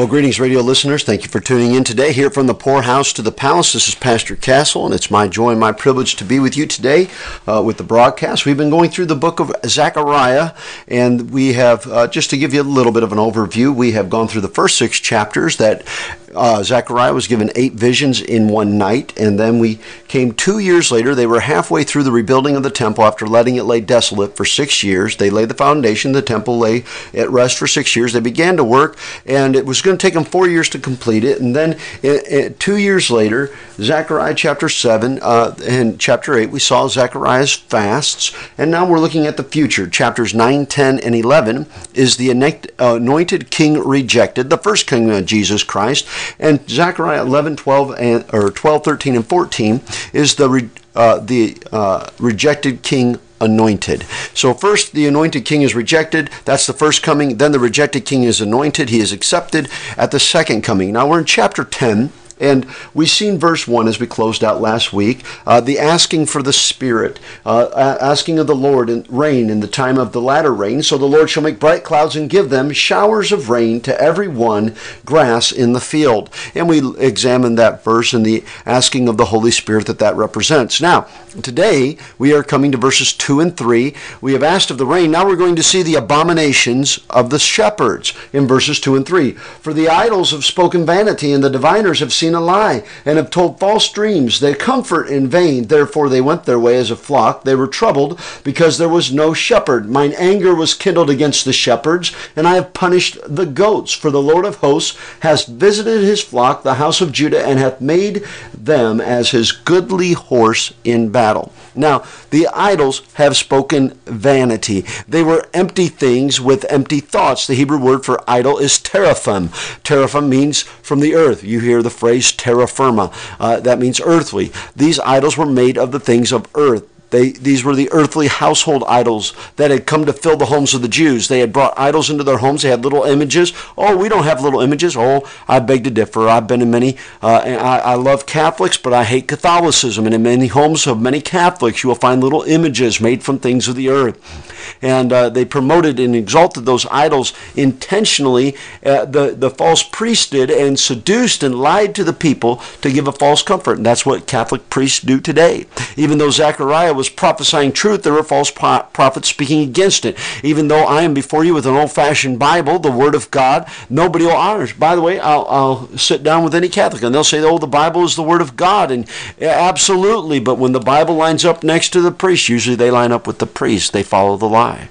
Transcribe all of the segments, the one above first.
Well, greetings, radio listeners. Thank you for tuning in today. Here from the poorhouse to the palace, this is Pastor Castle, and it's my joy and my privilege to be with you today uh, with the broadcast. We've been going through the book of Zechariah, and we have, uh, just to give you a little bit of an overview, we have gone through the first six chapters that uh, Zechariah was given eight visions in one night, and then we came two years later. They were halfway through the rebuilding of the temple after letting it lay desolate for six years. They laid the foundation, the temple lay at rest for six years. They began to work, and it was going to take them four years to complete it. And then it, it, two years later, Zechariah chapter 7 uh, and chapter 8, we saw Zechariah's fasts, and now we're looking at the future. Chapters 9, 10, and 11 is the anointed king rejected, the first king of Jesus Christ. And Zechariah 11, 12, and, or 12, 13, and 14 is the, re, uh, the uh, rejected king anointed. So first the anointed king is rejected. That's the first coming. Then the rejected king is anointed. He is accepted at the second coming. Now we're in chapter 10 and we've seen verse 1 as we closed out last week uh, the asking for the Spirit, uh, asking of the Lord and rain in the time of the latter rain. So the Lord shall make bright clouds and give them showers of rain to every one grass in the field. And we examined that verse and the asking of the Holy Spirit that that represents. Now, today we are coming to verses 2 and 3. We have asked of the rain. Now we're going to see the abominations of the shepherds in verses 2 and 3. For the idols have spoken vanity, and the diviners have seen seen a lie, and have told false dreams. They comfort in vain. Therefore they went their way as a flock. They were troubled because there was no shepherd. Mine anger was kindled against the shepherds, and I have punished the goats. For the Lord of hosts has visited his flock, the house of Judah, and hath made them as his goodly horse in battle. Now, the idols have spoken vanity. They were empty things with empty thoughts. The Hebrew word for idol is teraphim. Teraphim means from the earth. You hear the phrase terra firma. Uh, that means earthly. These idols were made of the things of earth. They, these were the earthly household idols that had come to fill the homes of the Jews. They had brought idols into their homes. They had little images. Oh, we don't have little images. Oh, I beg to differ. I've been in many, uh, I, I love Catholics, but I hate Catholicism. And in many homes of many Catholics, you will find little images made from things of the earth and uh, they promoted and exalted those idols intentionally. Uh, the, the false priest did and seduced and lied to the people to give a false comfort. And that's what Catholic priests do today. Even though Zechariah was prophesying truth, there were false prophets speaking against it. Even though I am before you with an old fashioned Bible, the Word of God, nobody will honor. By the way, I'll, I'll sit down with any Catholic and they'll say, oh, the Bible is the Word of God. And absolutely, but when the Bible lines up next to the priest, usually they line up with the priest. They follow the lie.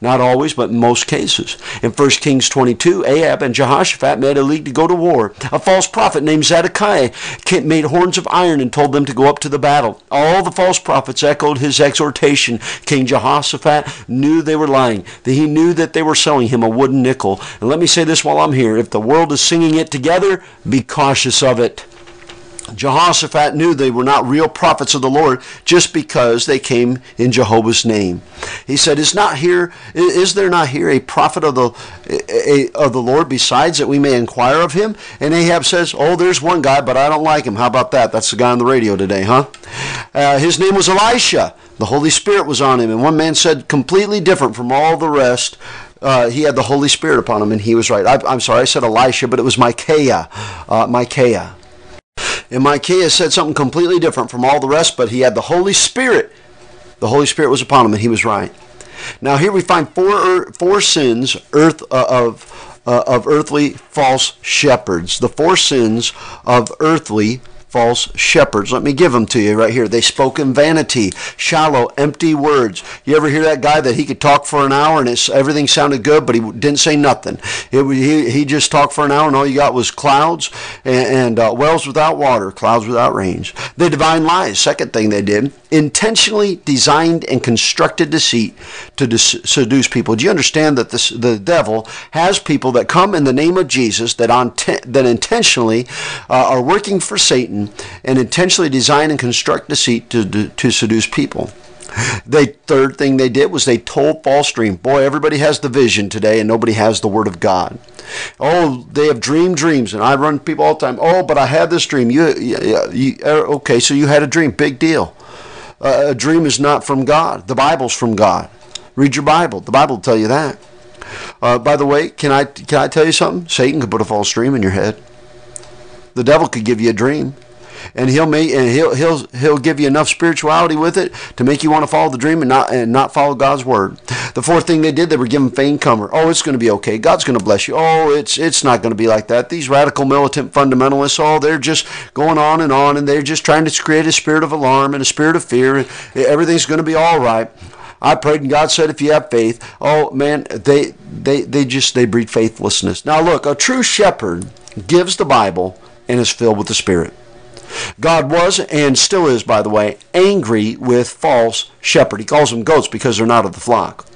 Not always, but in most cases. In 1 Kings 22, Ahab and Jehoshaphat made a league to go to war. A false prophet named Zedekiah made horns of iron and told them to go up to the battle. All the false prophets echoed his exhortation. King Jehoshaphat knew they were lying. He knew that they were selling him a wooden nickel. And let me say this while I'm here. If the world is singing it together, be cautious of it. Jehoshaphat knew they were not real prophets of the Lord just because they came in Jehovah's name. He said, "Is not here? Is there not here a prophet of the a, of the Lord besides that we may inquire of him?" And Ahab says, "Oh, there's one guy, but I don't like him. How about that? That's the guy on the radio today, huh?" Uh, his name was Elisha. The Holy Spirit was on him, and one man said completely different from all the rest. Uh, he had the Holy Spirit upon him, and he was right. I, am sorry, I said Elisha, but it was Micaiah. Uh, Micaiah. And Micaiah said something completely different from all the rest, but he had the Holy Spirit. The Holy Spirit was upon him, and he was right. Now here we find four four sins earth uh, of uh, of earthly false shepherds. The four sins of earthly false shepherds. Let me give them to you right here. They spoke in vanity, shallow, empty words. You ever hear that guy that he could talk for an hour and it's, everything sounded good, but he didn't say nothing? It, he, he just talked for an hour and all you got was clouds and, and uh, wells without water, clouds without rains. They divine lies. Second thing they did, intentionally designed and constructed deceit to seduce people. Do you understand that this, the devil has people that come in the name of Jesus that on te- that intentionally uh, are working for Satan and intentionally design and construct deceit to, to, to seduce people. The third thing they did was they told false dream. Boy, everybody has the vision today, and nobody has the word of God. Oh, they have dreamed dreams, and I run people all the time. Oh, but I had this dream. You, you, you uh, okay? So you had a dream. Big deal. Uh, a dream is not from God. The Bible's from God. Read your Bible. The Bible will tell you that. Uh, by the way, can I can I tell you something? Satan could put a false dream in your head. The devil could give you a dream and he'll make and he'll he'll he'll give you enough spirituality with it to make you want to follow the dream and not and not follow God's word. The fourth thing they did, they were giving fame cover. Oh, it's going to be okay. God's going to bless you. Oh, it's it's not going to be like that. These radical militant fundamentalists, oh, they're just going on and on, and they're just trying to create a spirit of alarm and a spirit of fear. Everything's going to be all right. I prayed and God said if you have faith, oh man, they they they just they breed faithlessness. Now look, a true shepherd gives the Bible and is filled with the Spirit. God was and still is, by the way, angry with false shepherd. He calls them goats because they're not of the flock.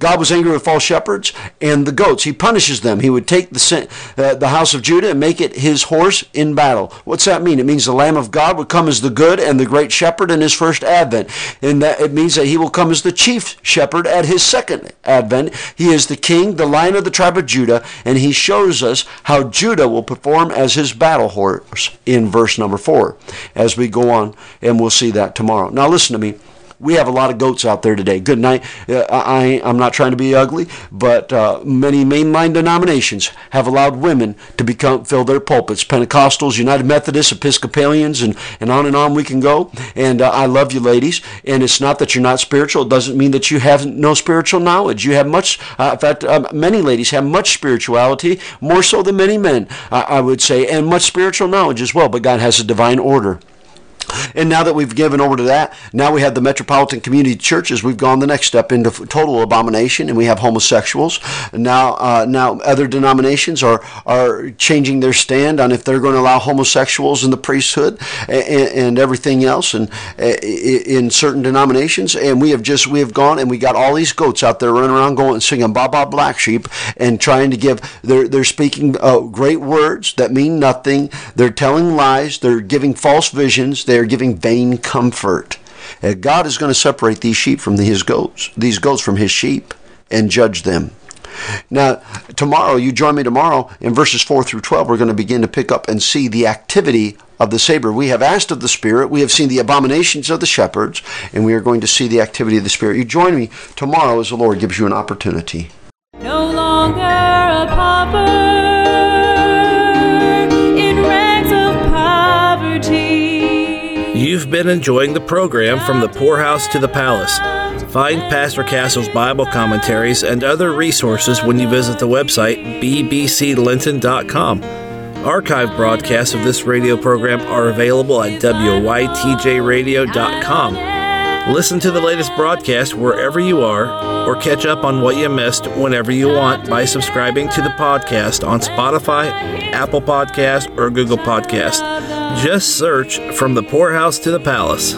God was angry with false shepherds and the goats. He punishes them. He would take the, uh, the house of Judah and make it his horse in battle. What's that mean? It means the Lamb of God would come as the good and the great shepherd in his first advent. And that it means that he will come as the chief shepherd at his second advent. He is the king, the lion of the tribe of Judah, and he shows us how Judah will perform as his battle horse in verse number four as we go on, and we'll see that tomorrow. Now listen to me we have a lot of goats out there today. Good night. Uh, I, I'm not trying to be ugly, but uh, many mainline denominations have allowed women to become fill their pulpits. Pentecostals, United Methodists, Episcopalians, and, and on and on we can go. And uh, I love you, ladies. And it's not that you're not spiritual. It doesn't mean that you have no spiritual knowledge. You have much. Uh, in fact, uh, many ladies have much spirituality, more so than many men, I would say, and much spiritual knowledge as well. But God has a divine order. And now that we've given over to that, now we have the metropolitan community churches. We've gone the next step into total abomination, and we have homosexuals. Now, uh, now other denominations are are changing their stand on if they're going to allow homosexuals in the priesthood and, and everything else, and in certain denominations. And we have just we have gone and we got all these goats out there running around going and singing "Ba Ba Black Sheep" and trying to give. They're they're speaking uh, great words that mean nothing. They're telling lies. They're giving false visions. They're giving vain comfort. Uh, God is going to separate these sheep from his goats, these goats from his sheep, and judge them. Now, tomorrow, you join me tomorrow in verses 4 through 12. We're going to begin to pick up and see the activity of the saber. We have asked of the Spirit, we have seen the abominations of the shepherds, and we are going to see the activity of the Spirit. You join me tomorrow as the Lord gives you an opportunity. No longer a pauper. You've been enjoying the program From the Poorhouse to the Palace. Find Pastor Castle's Bible commentaries and other resources when you visit the website bbclinton.com. Archive broadcasts of this radio program are available at wytjradio.com. Listen to the latest broadcast wherever you are, or catch up on what you missed whenever you want by subscribing to the podcast on Spotify, Apple Podcast, or Google Podcast. Just search From the Poorhouse to the Palace.